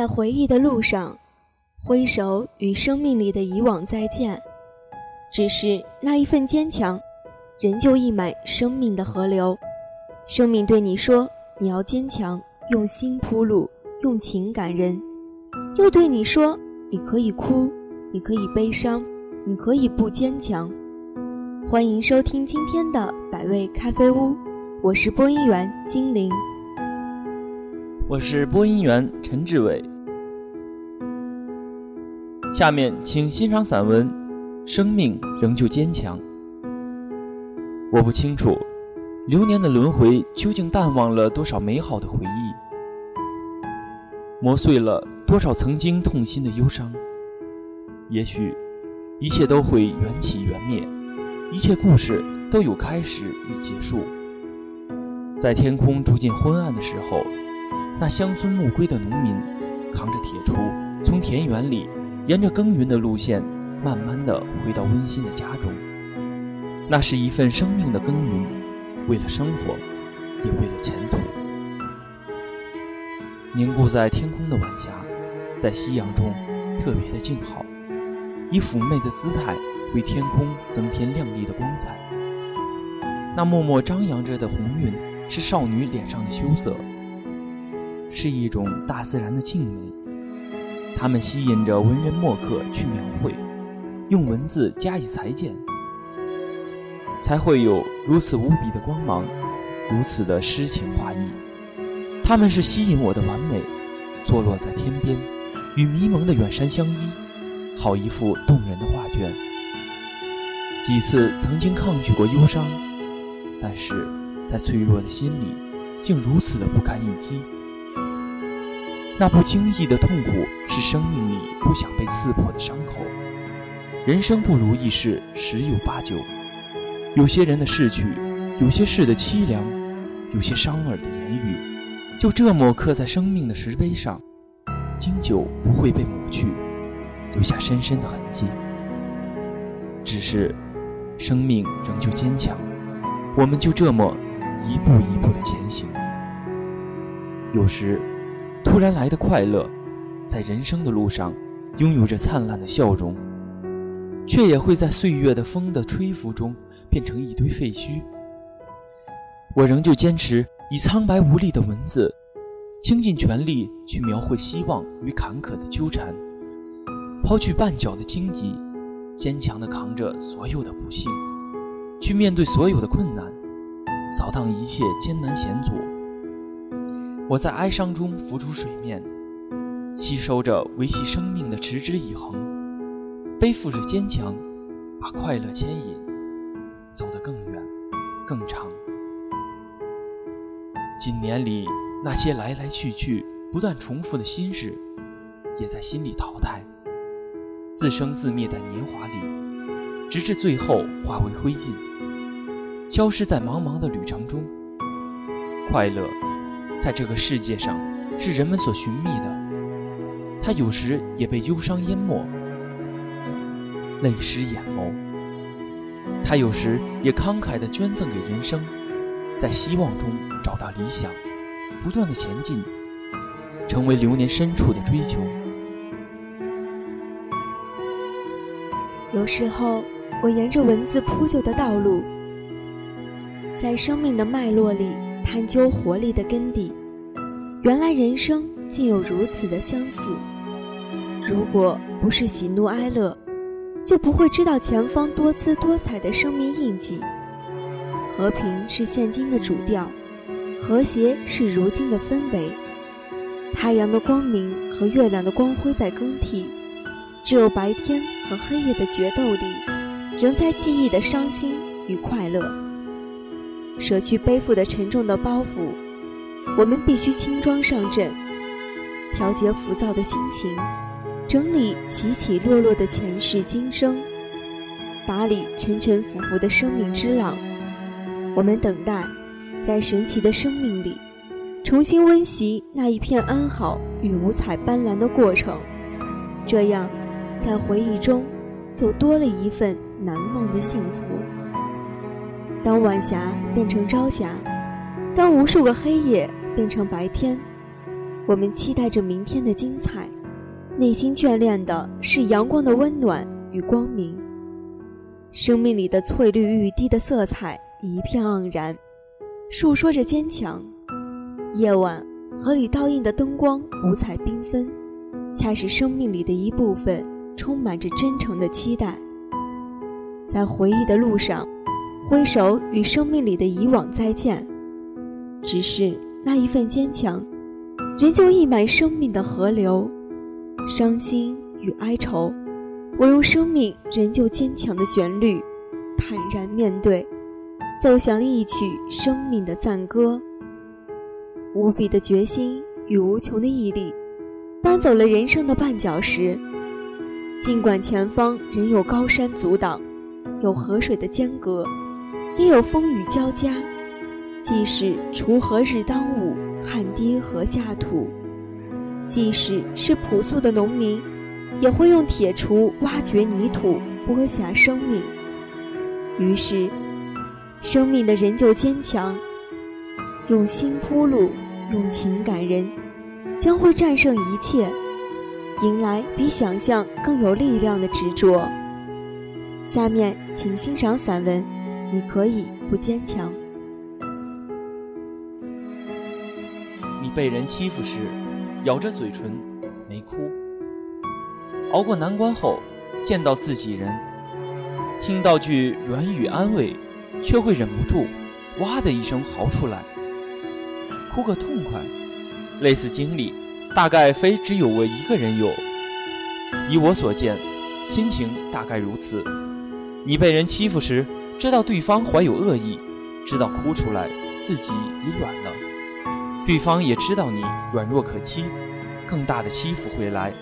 在回忆的路上，挥手与生命里的以往再见。只是那一份坚强，仍旧溢满生命的河流。生命对你说：“你要坚强，用心铺路，用情感人。”又对你说：“你可以哭，你可以悲伤，你可以不坚强。”欢迎收听今天的百味咖啡屋，我是播音员精灵。我是播音员陈志伟。下面请欣赏散文《生命仍旧坚强》。我不清楚，流年的轮回究竟淡忘了多少美好的回忆，磨碎了多少曾经痛心的忧伤。也许，一切都会缘起缘灭，一切故事都有开始与结束。在天空逐渐昏暗的时候。那乡村暮归的农民，扛着铁锄，从田园里沿着耕耘的路线，慢慢的回到温馨的家中。那是一份生命的耕耘，为了生活，也为了前途。凝固在天空的晚霞，在夕阳中特别的静好，以妩媚的姿态为天空增添亮丽的光彩。那默默张扬着的红晕，是少女脸上的羞涩。是一种大自然的静美，它们吸引着文人墨客去描绘，用文字加以裁剪，才会有如此无比的光芒，如此的诗情画意。它们是吸引我的完美，坐落在天边，与迷蒙的远山相依，好一幅动人的画卷。几次曾经抗拒过忧伤，但是在脆弱的心里，竟如此的不堪一击。那不经意的痛苦，是生命里不想被刺破的伤口。人生不如意事十有八九，有些人的逝去，有些事的凄凉，有些伤耳的言语，就这么刻在生命的石碑上，经久不会被抹去，留下深深的痕迹。只是，生命仍旧坚强，我们就这么一步一步的前行。有时。突然来的快乐，在人生的路上，拥有着灿烂的笑容，却也会在岁月的风的吹拂中，变成一堆废墟。我仍旧坚持以苍白无力的文字，倾尽全力去描绘希望与坎坷的纠缠，抛去绊脚的荆棘，坚强地扛着所有的不幸，去面对所有的困难，扫荡一切艰难险阻。我在哀伤中浮出水面，吸收着维系生命的持之以恒，背负着坚强，把快乐牵引，走得更远、更长。几年里那些来来去去、不断重复的心事，也在心里淘汰，自生自灭在年华里，直至最后化为灰烬，消失在茫茫的旅程中。快乐。在这个世界上，是人们所寻觅的。他有时也被忧伤淹没，泪湿眼眸。他有时也慷慨地捐赠给人生，在希望中找到理想，不断的前进，成为流年深处的追求。有时候，我沿着文字铺就的道路，在生命的脉络里。探究活力的根底，原来人生竟有如此的相似。如果不是喜怒哀乐，就不会知道前方多姿多彩的生命印记。和平是现今的主调，和谐是如今的氛围。太阳的光明和月亮的光辉在更替，只有白天和黑夜的决斗里，仍在记忆的伤心与快乐。舍去背负的沉重的包袱，我们必须轻装上阵，调节浮躁的心情，整理起起落落的前世今生，打理沉沉浮浮的生命之浪。我们等待，在神奇的生命里，重新温习那一片安好与五彩斑斓的过程。这样，在回忆中，就多了一份难忘的幸福。当晚霞变成朝霞，当无数个黑夜变成白天，我们期待着明天的精彩，内心眷恋的是阳光的温暖与光明。生命里的翠绿欲滴的色彩一片盎然，诉说着坚强。夜晚河里倒映的灯光五彩缤纷，恰是生命里的一部分，充满着真诚的期待。在回忆的路上，挥手与生命里的以往再见。只是那一份坚强，仍旧溢满生命的河流。伤心与哀愁，我用生命仍旧坚强的旋律，坦然面对，奏响了一曲生命的赞歌。无比的决心与无穷的毅力，搬走了人生的绊脚石。尽管前方仍有高山阻挡。有河水的间隔，也有风雨交加。即使锄禾日当午，汗滴禾下土；即使是朴素的农民，也会用铁锄挖掘泥土，播下生命。于是，生命的仍旧坚强。用心铺路，用情感人，将会战胜一切，迎来比想象更有力量的执着。下面，请欣赏散文《你可以不坚强》。你被人欺负时，咬着嘴唇没哭；熬过难关后，见到自己人，听到句软语安慰，却会忍不住哇的一声嚎出来，哭个痛快。类似经历，大概非只有我一个人有。以我所见，心情大概如此。你被人欺负时，知道对方怀有恶意，知道哭出来自己已软了，对方也知道你软弱可欺，更大的欺负会来，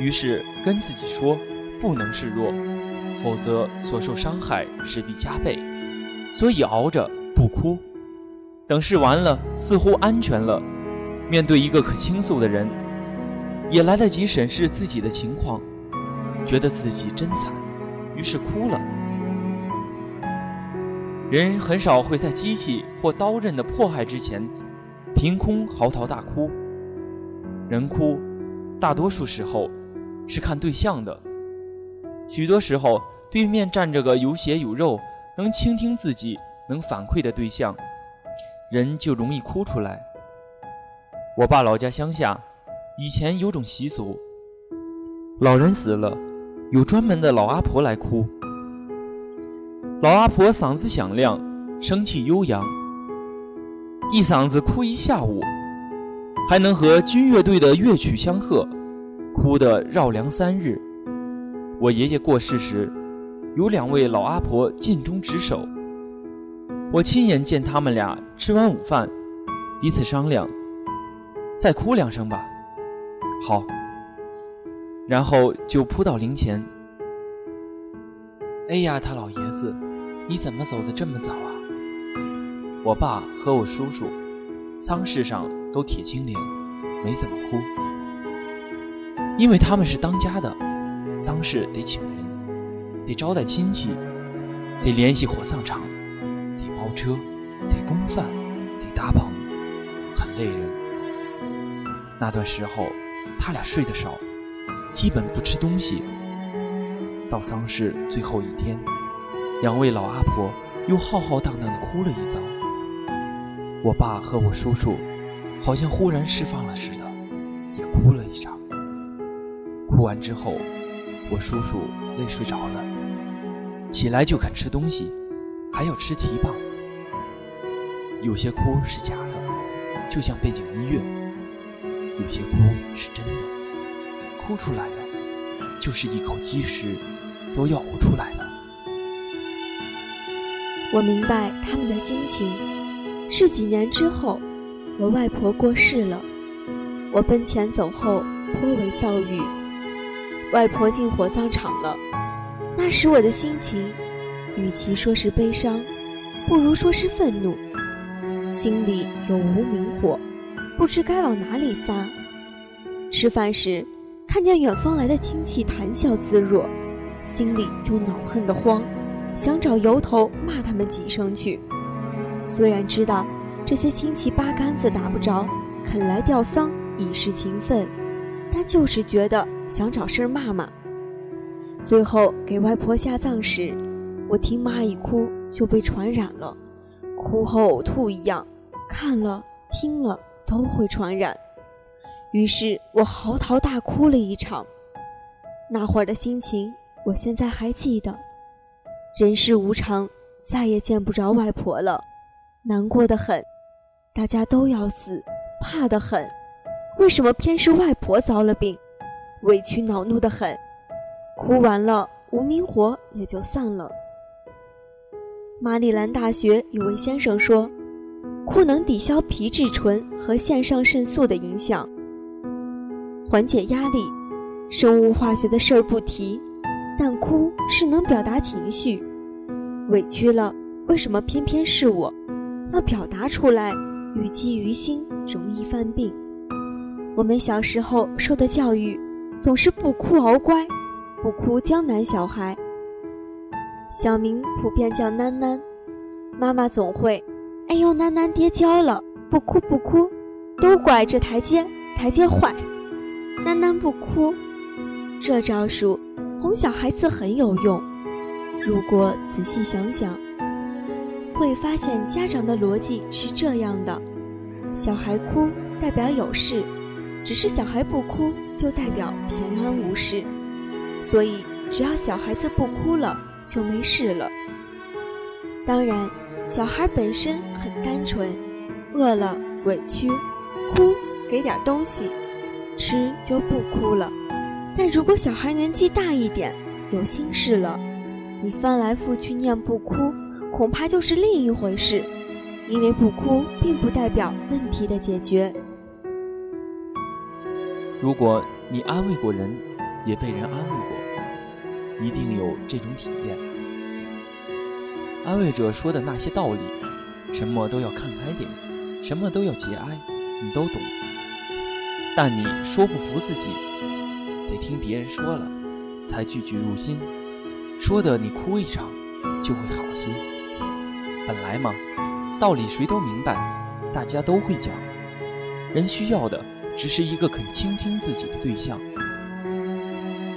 于是跟自己说不能示弱，否则所受伤害势必加倍，所以熬着不哭，等试完了，似乎安全了，面对一个可倾诉的人，也来得及审视自己的情况，觉得自己真惨。于是哭了。人很少会在机器或刀刃的迫害之前，凭空嚎啕大哭。人哭，大多数时候是看对象的。许多时候，对面站着个有血有肉、能倾听自己、能反馈的对象，人就容易哭出来。我爸老家乡下，以前有种习俗，老人死了。有专门的老阿婆来哭，老阿婆嗓子响亮，声气悠扬，一嗓子哭一下午，还能和军乐队的乐曲相和，哭得绕梁三日。我爷爷过世时，有两位老阿婆尽忠职守，我亲眼见他们俩吃完午饭，彼此商量，再哭两声吧。好。然后就扑到灵前。哎呀，他老爷子，你怎么走的这么早啊？我爸和我叔叔，丧事上都铁青脸，没怎么哭，因为他们是当家的，丧事得请人，得招待亲戚，得联系火葬场，得包车，得供饭，得搭棚，很累人。那段时候，他俩睡得少。基本不吃东西。到丧事最后一天，两位老阿婆又浩浩荡荡地哭了一遭。我爸和我叔叔好像忽然释放了似的，也哭了一场。哭完之后，我叔叔累睡着了，起来就肯吃东西，还要吃蹄膀。有些哭是假的，就像背景音乐；有些哭是真的。哭出来了，就是一口鸡食都要呕出来的。我明白他们的心情，是几年之后，我外婆过世了，我奔前走后颇为遭遇。外婆进火葬场了，那时我的心情，与其说是悲伤，不如说是愤怒，心里有无名火，不知该往哪里撒。吃饭时。看见远方来的亲戚谈笑自若，心里就恼恨的慌，想找由头他们挤上去。虽然知道这些亲戚八竿子打不着，肯来吊丧以示情分，但就是觉得想找事儿骂骂。最后给外婆下葬时，我听妈一哭就被传染了，哭和呕吐一样，看了听了都会传染。于是我嚎啕大哭了一场。那会儿的心情，我现在还记得。人世无常，再也见不着外婆了，难过的很。大家都要死，怕得很。为什么偏是外婆遭了病？委屈恼怒的很。哭完了，无名火也就散了。马里兰大学有位先生说，哭能抵消皮质醇和腺上腺素的影响，缓解压力。生物化学的事儿不提，但哭是能表达情绪。委屈了，为什么偏偏是我？要表达出来，郁积于心，容易犯病。我们小时候受的教育，总是不哭熬乖。不哭，江南小孩。小名普遍叫囡囡，妈妈总会：“哎呦，囡囡跌跤了，不哭不哭，都怪这台阶，台阶坏。”囡囡不哭，这招数哄小孩子很有用。如果仔细想想，会发现家长的逻辑是这样的：小孩哭代表有事，只是小孩不哭就代表平安无事。所以，只要小孩子不哭了，就没事了。当然，小孩本身很单纯，饿了委屈，哭给点东西，吃就不哭了。但如果小孩年纪大一点，有心事了，你翻来覆去念不哭，恐怕就是另一回事。因为不哭，并不代表问题的解决。如果你安慰过人。也被人安慰过，一定有这种体验。安慰者说的那些道理，什么都要看开点，什么都要节哀，你都懂。但你说不服自己，得听别人说了，才句句入心。说的你哭一场，就会好些。本来嘛，道理谁都明白，大家都会讲。人需要的，只是一个肯倾听自己的对象。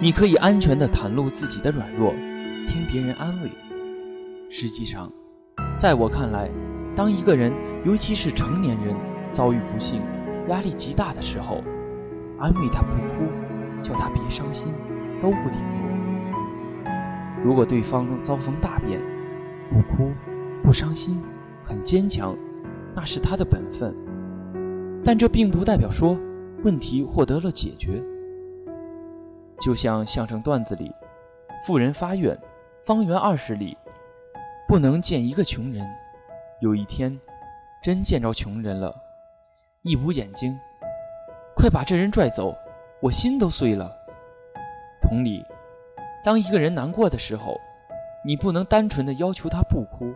你可以安全地袒露自己的软弱，听别人安慰。实际上，在我看来，当一个人，尤其是成年人，遭遇不幸、压力极大的时候，安慰他不哭，叫他别伤心，都不顶用。如果对方遭逢大变，不哭、不伤心，很坚强，那是他的本分。但这并不代表说问题获得了解决。就像相声段子里，富人发愿，方圆二十里不能见一个穷人。有一天，真见着穷人了，一捂眼睛，快把这人拽走，我心都碎了。同理，当一个人难过的时候，你不能单纯的要求他不哭，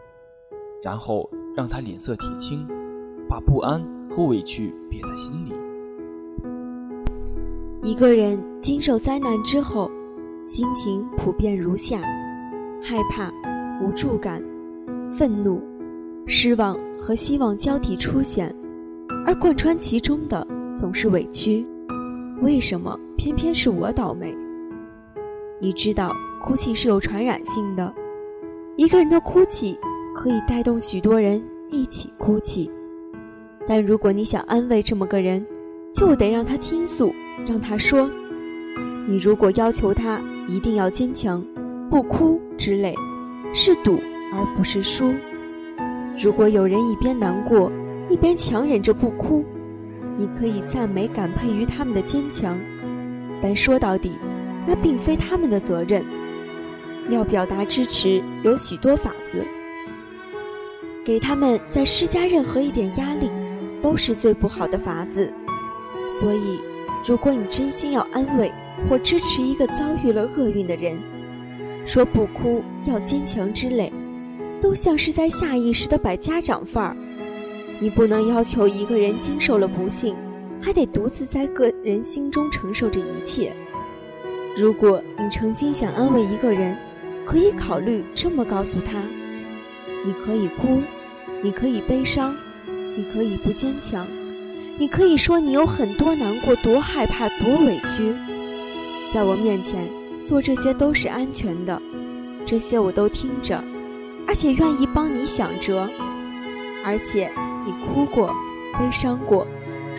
然后让他脸色铁青，把不安和委屈憋在心里。一个人经受灾难之后，心情普遍如下：害怕、无助感、愤怒、失望和希望交替出现，而贯穿其中的总是委屈。为什么偏偏是我倒霉？你知道，哭泣是有传染性的，一个人的哭泣可以带动许多人一起哭泣。但如果你想安慰这么个人，就得让他倾诉。让他说：“你如果要求他一定要坚强，不哭之类，是赌而不是输。如果有人一边难过，一边强忍着不哭，你可以赞美感佩于他们的坚强，但说到底，那并非他们的责任。要表达支持，有许多法子，给他们再施加任何一点压力，都是最不好的法子。所以。”如果你真心要安慰或支持一个遭遇了厄运的人，说不哭要坚强之类，都像是在下意识的摆家长范儿。你不能要求一个人经受了不幸，还得独自在个人心中承受着一切。如果你诚心想安慰一个人，可以考虑这么告诉他：你可以哭，你可以悲伤，你可以不坚强。你可以说你有很多难过、多害怕、多委屈，在我面前做这些都是安全的，这些我都听着，而且愿意帮你想着，而且你哭过、悲伤过、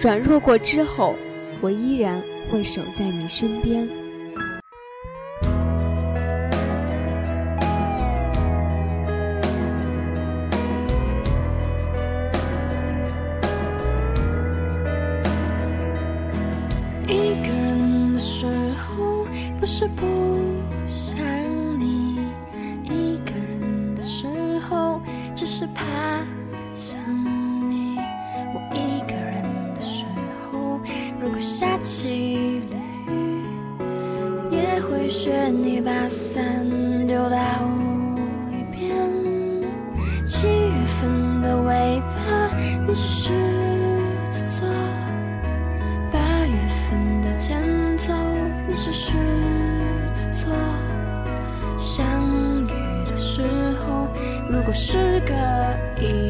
软弱过之后，我依然会守在你身边。你是狮子座；八月份的前奏，你是狮。子座，相遇的时候，如果是个意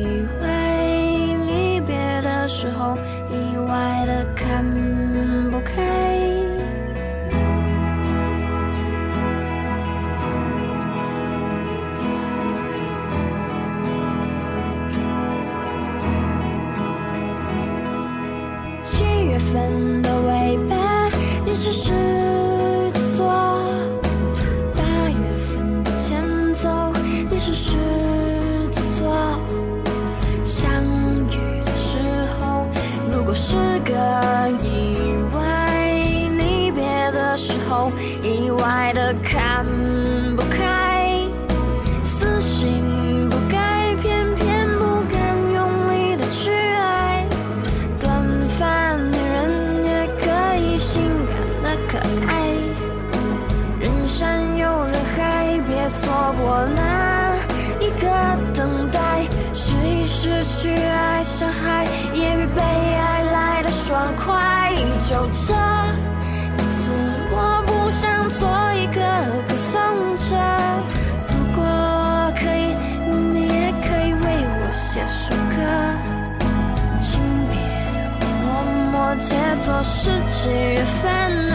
说是几月份呢？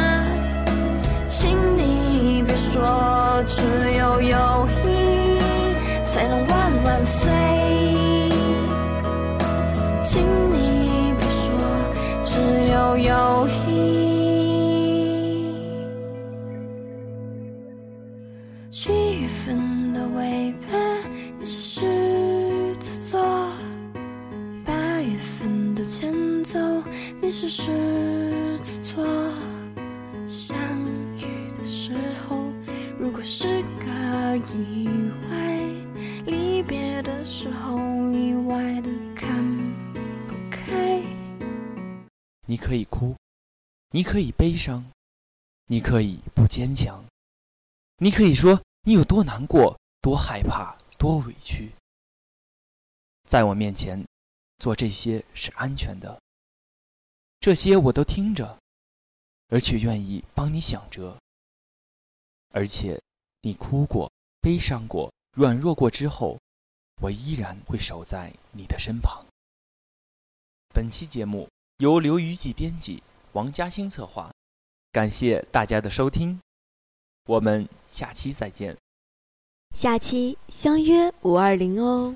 请你别说只有友谊才能万万岁。你可以哭，你可以悲伤，你可以不坚强，你可以说你有多难过、多害怕、多委屈。在我面前做这些是安全的，这些我都听着，而且愿意帮你想着。而且，你哭过、悲伤过、软弱过之后，我依然会守在你的身旁。本期节目。由刘余记编辑，王嘉欣策划，感谢大家的收听，我们下期再见。下期相约五二零哦。